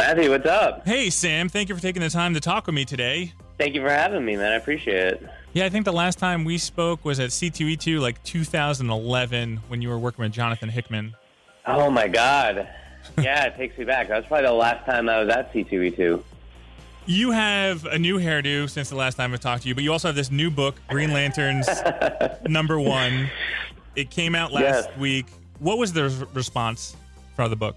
Matthew, what's up? Hey, Sam. Thank you for taking the time to talk with me today. Thank you for having me, man. I appreciate it. Yeah, I think the last time we spoke was at C2E2, like 2011, when you were working with Jonathan Hickman. Oh, my God. Yeah, it takes me back. That was probably the last time I was at C2E2. You have a new hairdo since the last time I talked to you, but you also have this new book, Green Lanterns number one. It came out last Yes. week. What was the response for the book?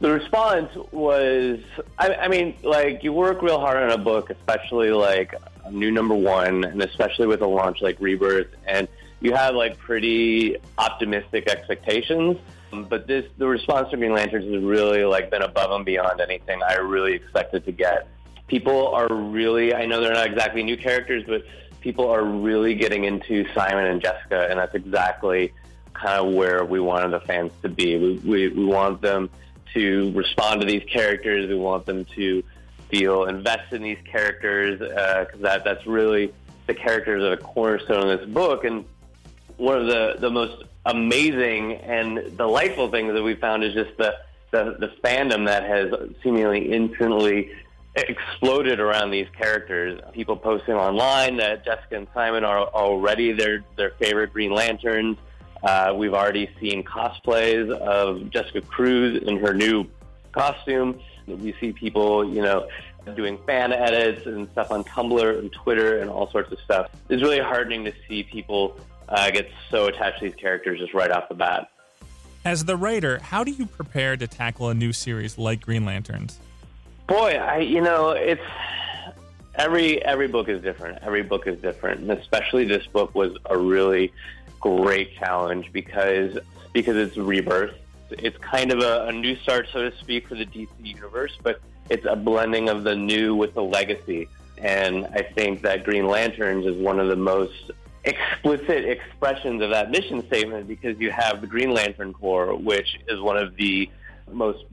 The response was, I, I mean, like you work real hard on a book, especially like a new number one, and especially with a launch like Rebirth, and you have like pretty optimistic expectations. But this, the response to Green Lanterns has really like been above and beyond anything I really expected to get. People are really, I know they're not exactly new characters, but people are really getting into Simon and Jessica, and that's exactly kind of where we wanted the fans to be. We, we, we want them to respond to these characters. We want them to feel invested in these characters uh, because that that's really the characters are the cornerstone of this book. And one of the the most amazing and delightful things that we found is just the the, the fandom that has seemingly instantly exploded around these characters. People posting online that Jessica and Simon are already their their favorite Green Lanterns. Uh, we've already seen cosplays of Jessica Cruz in her new costume. We see people, you know, doing fan edits and stuff on Tumblr and Twitter and all sorts of stuff. It's really heartening to see people uh, get so attached to these characters just right off the bat. As the writer, how do you prepare to tackle a new series like Green Lanterns? Boy, I you know it's every every book is different. Every book is different, and especially this book was a really great challenge because because it's rebirth. It's kind of a, a new start, so to speak, for the DC universe, but it's a blending of the new with the legacy. And I think that Green Lanterns is one of the most explicit expressions of that mission statement because you have the Green Lantern Corps, which is one of the most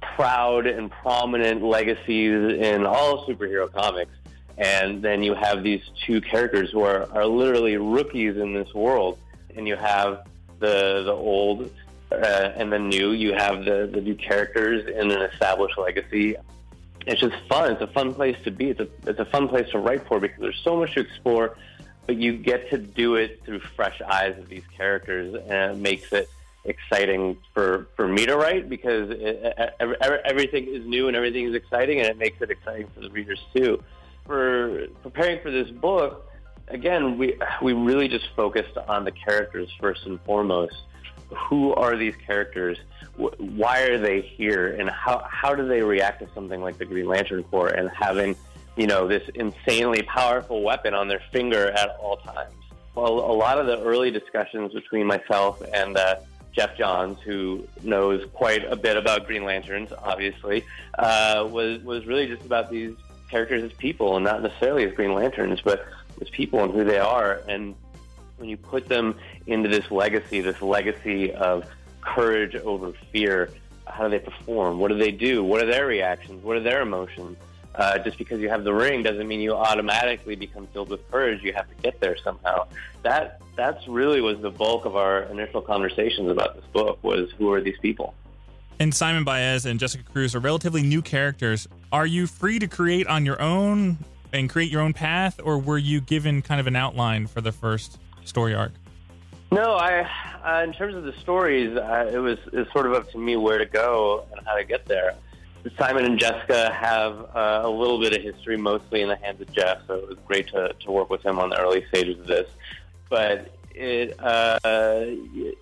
proud and prominent legacies in all superhero comics. And then you have these two characters who are, are literally rookies in this world. And you have the the old uh, and the new. You have the, the new characters in an established legacy. It's just fun. It's a fun place to be. It's a, it's a fun place to write for because there's so much to explore, but you get to do it through fresh eyes of these characters, and it makes it exciting for, for me to write because it, every, everything is new and everything is exciting, and it makes it exciting for the readers too. For preparing for this book, again, we we really just focused on the characters first and foremost. Who are these characters? Why are they here? And how how do they react to something like the Green Lantern Corps and having you know this insanely powerful weapon on their finger at all times? Well, a lot of the early discussions between myself and uh, Geoff Johns, who knows quite a bit about Green Lanterns, obviously, uh, was was really just about these characters as people and not necessarily as Green Lanterns, but as people and who they are. And when you put them into this legacy, this legacy of courage over fear, how do they perform? What do they do? What are their reactions? What are their emotions? Uh, just because you have the ring doesn't mean you automatically become filled with courage. You have to get there somehow. That that's really was the bulk of our initial conversations about this book was who are these people. And Simon Baz and Jessica Cruz are relatively new characters. Are you free to create on your own and create your own path, or were you given kind of an outline for the first story arc? No, I. Uh, in terms of the stories, uh, it was sort of up to me where to go and how to get there. Simon and Jessica have uh, a little bit of history, mostly in the hands of Geoff, so it was great to, to work with him on the early stages of this. But it, uh,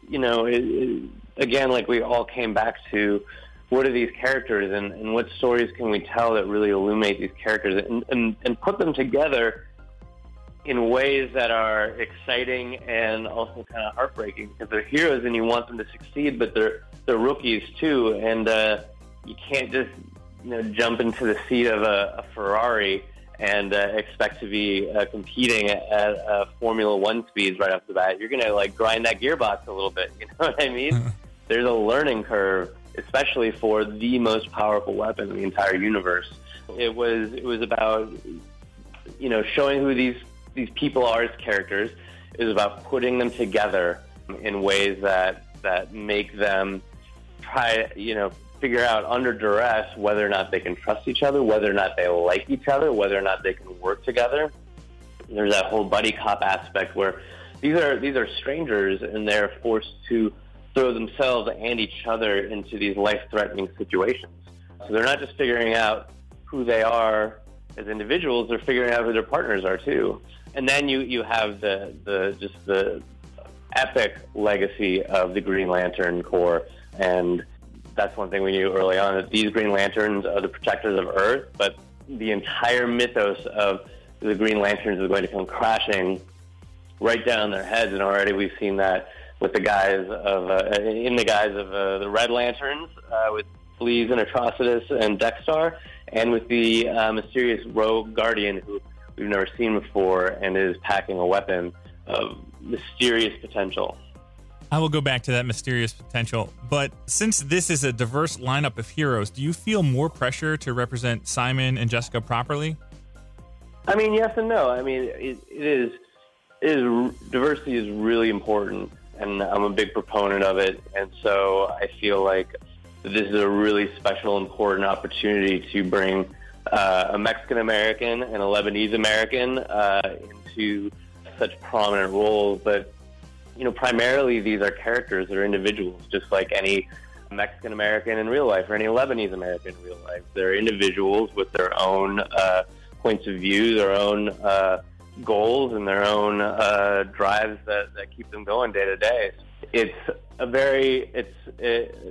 you know, it, it, again, like we all came back to what are these characters and, and what stories can we tell that really illuminate these characters and, and, and put them together in ways that are exciting and also kind of heartbreaking because they're heroes and you want them to succeed, but they're they're rookies too, and uh, you can't just you know jump into the seat of a, a Ferrari and uh, expect to be uh, competing at uh, Formula One speeds right off the bat. You're going to like grind that gearbox a little bit. You know what I mean? There's a learning curve, especially for the most powerful weapon in the entire universe. It was it was about you know showing who these these people are as characters. It was about putting them together in ways that that make them try you know figure out under duress whether or not they can trust each other, whether or not they like each other, whether or not they can work together. There's that whole buddy cop aspect where these are these are strangers and they're forced to throw themselves and each other into these life-threatening situations. So they're not just figuring out who they are as individuals; they're figuring out who their partners are too. And then you you have the the just the epic legacy of the Green Lantern Corps and that's one thing we knew early on that these Green Lanterns are the protectors of Earth, but the entire mythos of the Green Lanterns is going to come crashing right down their heads, and already we've seen that with the guys of uh, in the guise of uh, the Red Lanterns uh, with Bleez and Atrocitus and Dex-Starr, and with the uh, mysterious Rogue Guardian who we've never seen before and is packing a weapon of mysterious potential. I will go back to that mysterious potential. But since this is a diverse lineup of heroes, do you feel more pressure to represent Simon and Jessica properly? I mean, yes and no. I mean, it, it is. It is diversity is really important, and I'm a big proponent of it. And so I feel like this is a really special, important opportunity to bring uh, a Mexican American and a Lebanese American uh, into such prominent roles. But you know, primarily these are characters, they're individuals, just like any Mexican American in real life or any Lebanese American in real life. They're individuals with their own uh, points of view, their own uh, goals, and their own uh, drives that, that keep them going day to day. It's a very it's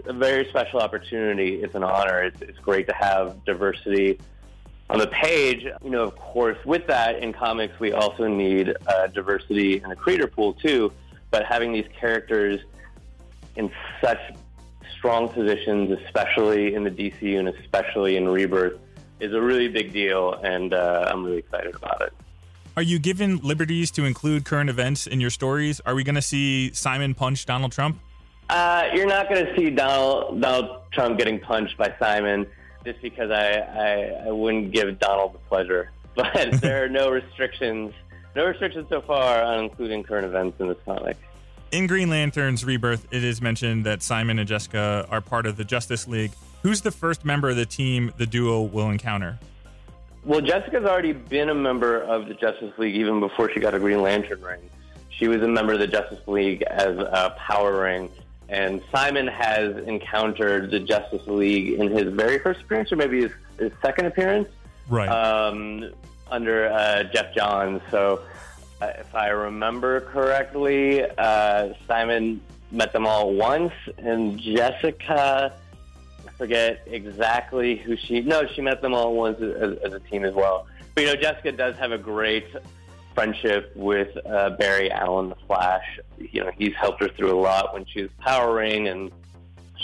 a very special opportunity. It's an honor. It's, it's great to have diversity on the page. You know, of course, with that in comics, we also need uh, diversity in the creator pool too but having these characters in such strong positions, especially in the DCU and especially in Rebirth, is a really big deal, and uh, I'm really excited about it. Are you given liberties to include current events in your stories? Are we going to see Simon punch Donald Trump? Uh, you're not going to see Donald, Donald Trump getting punched by Simon just because I, I, I wouldn't give Donald the pleasure. But there are no restrictions no restrictions so far on including current events in this comic. In Green Lantern's Rebirth, it is mentioned that Simon and Jessica are part of the Justice League. Who's the first member of the team the duo will encounter? Well, Jessica's already been a member of the Justice League even before she got a Green Lantern ring. She was a member of the Justice League as a power ring, and Simon has encountered the Justice League in his very first appearance, or maybe his, his second appearance. Right. Um, under uh, Geoff Johns. So, uh, if I remember correctly, uh, Simon met them all once, and Jessica, forget exactly who she. No, she met them all once as, as a team as well. But you know, Jessica does have a great friendship with uh, Barry Allen, the Flash. You know, he's helped her through a lot when she was Power Ring, and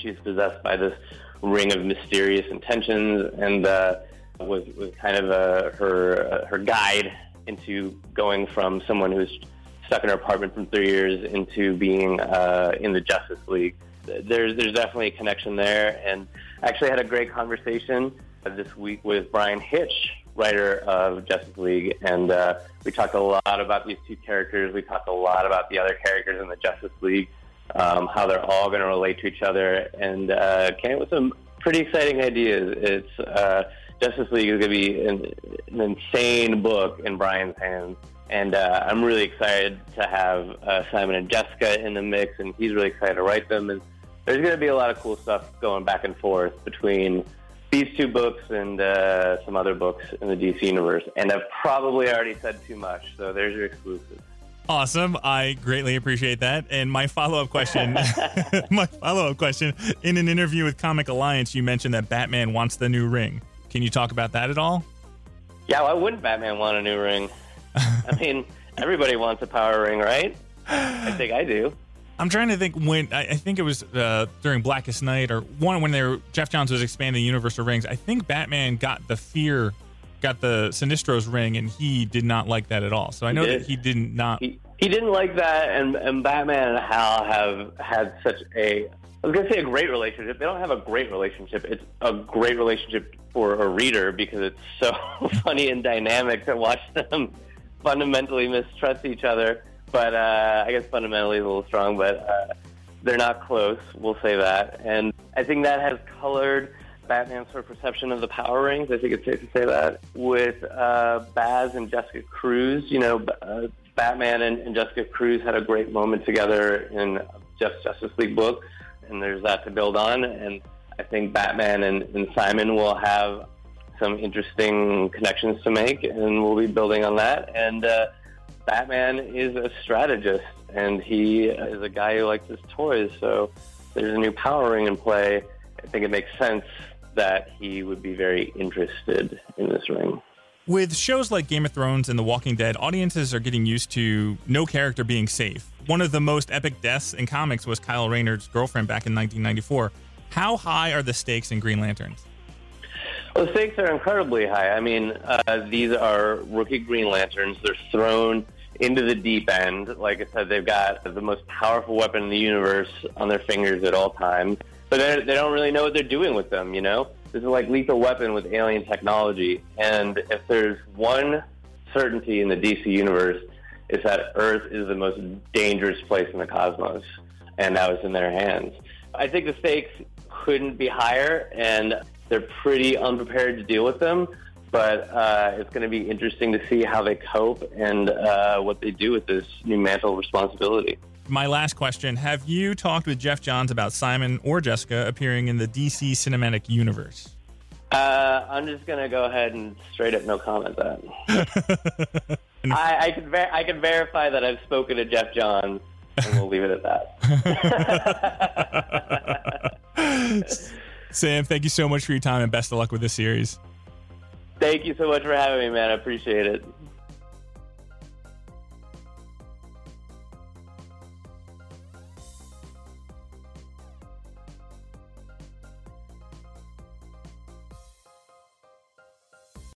she's possessed by this ring of mysterious intentions, and uh, was, was kind of a, her uh, her guide into going from someone who's stuck in her apartment for three years into being uh, in the Justice League. There's there's definitely a connection there, and actually had a great conversation this week with Bryan Hitch, writer of Justice League, and uh, we talked a lot about these two characters. We talked a lot about the other characters in the Justice League, um, how they're all going to relate to each other, and uh, came up with some pretty exciting ideas. It's uh, Justice League is going to be an, an, insane book in Bryan's hands. And uh, I'm really excited to have uh, Simon and Jessica in the mix, and he's really excited to write them. And there's going to be a lot of cool stuff going back and forth between these two books and uh, some other books in the DC universe. And I've probably already said too much, so there's your exclusive. Awesome. I greatly appreciate that. And my follow up question my follow up question in an interview with Comic Alliance, you mentioned that Batman wants the new ring. Can you talk about that at all? Yeah, why wouldn't Batman want a new ring? I mean, everybody wants a power ring, right? I think I do. I'm trying to think when I, I think it was uh, during Blackest Night or one when they were Geoff Johns was expanding the universe of rings. I think Batman got the fear, got the Sinestro's ring, and he did not like that at all. So I know that he didn't not. He, he didn't like that, and, and Batman and Hal have had such a I was gonna say a great relationship. They don't have a great relationship. It's a great relationship for a reader because it's so funny and dynamic to watch them fundamentally mistrust each other. But uh, I guess fundamentally is a little strong, but uh, they're not close. We'll say that, and I think that has colored Batman's sort of perception of the Power Rings. I think it's safe to say that with uh, Baz and Jessica Cruz. You know, uh, Batman and, and Jessica Cruz had a great moment together in Geoff's Justice League book and there's that to build on. And I think Batman and, and Simon will have some interesting connections to make, and we'll be building on that. And uh, Batman is a strategist, and he is a guy who likes his toys. So there's a new power ring in play. I think it makes sense that he would be very interested in this ring. With shows like Game of Thrones and The Walking Dead, audiences are getting used to no character being safe. One of the most epic deaths in comics was Kyle Rayner's girlfriend back in 1994. How high are the stakes in Green Lanterns? Well, the stakes are incredibly high. I mean, uh, these are rookie Green Lanterns. They're thrown into the deep end. Like I said, they've got the most powerful weapon in the universe on their fingers at all times, but they don't really know what they're doing with them, you know? This is like lethal weapon with alien technology. And if there's one certainty in the DC universe, it's that Earth is the most dangerous place in the cosmos. And that was in their hands. I think the stakes couldn't be higher, and they're pretty unprepared to deal with them. But uh, it's going to be interesting to see how they cope and uh, what they do with this new mantle of responsibility my last question Have you talked with Geoff Johns about Simon or Jessica appearing in the DC cinematic universe? Uh, I'm just going to go ahead and straight up no comment on that. I, I, can ver- I can verify that I've spoken to Geoff Johns, and we'll leave it at that. Sam, thank you so much for your time and best of luck with this series. Thank you so much for having me, man. I appreciate it.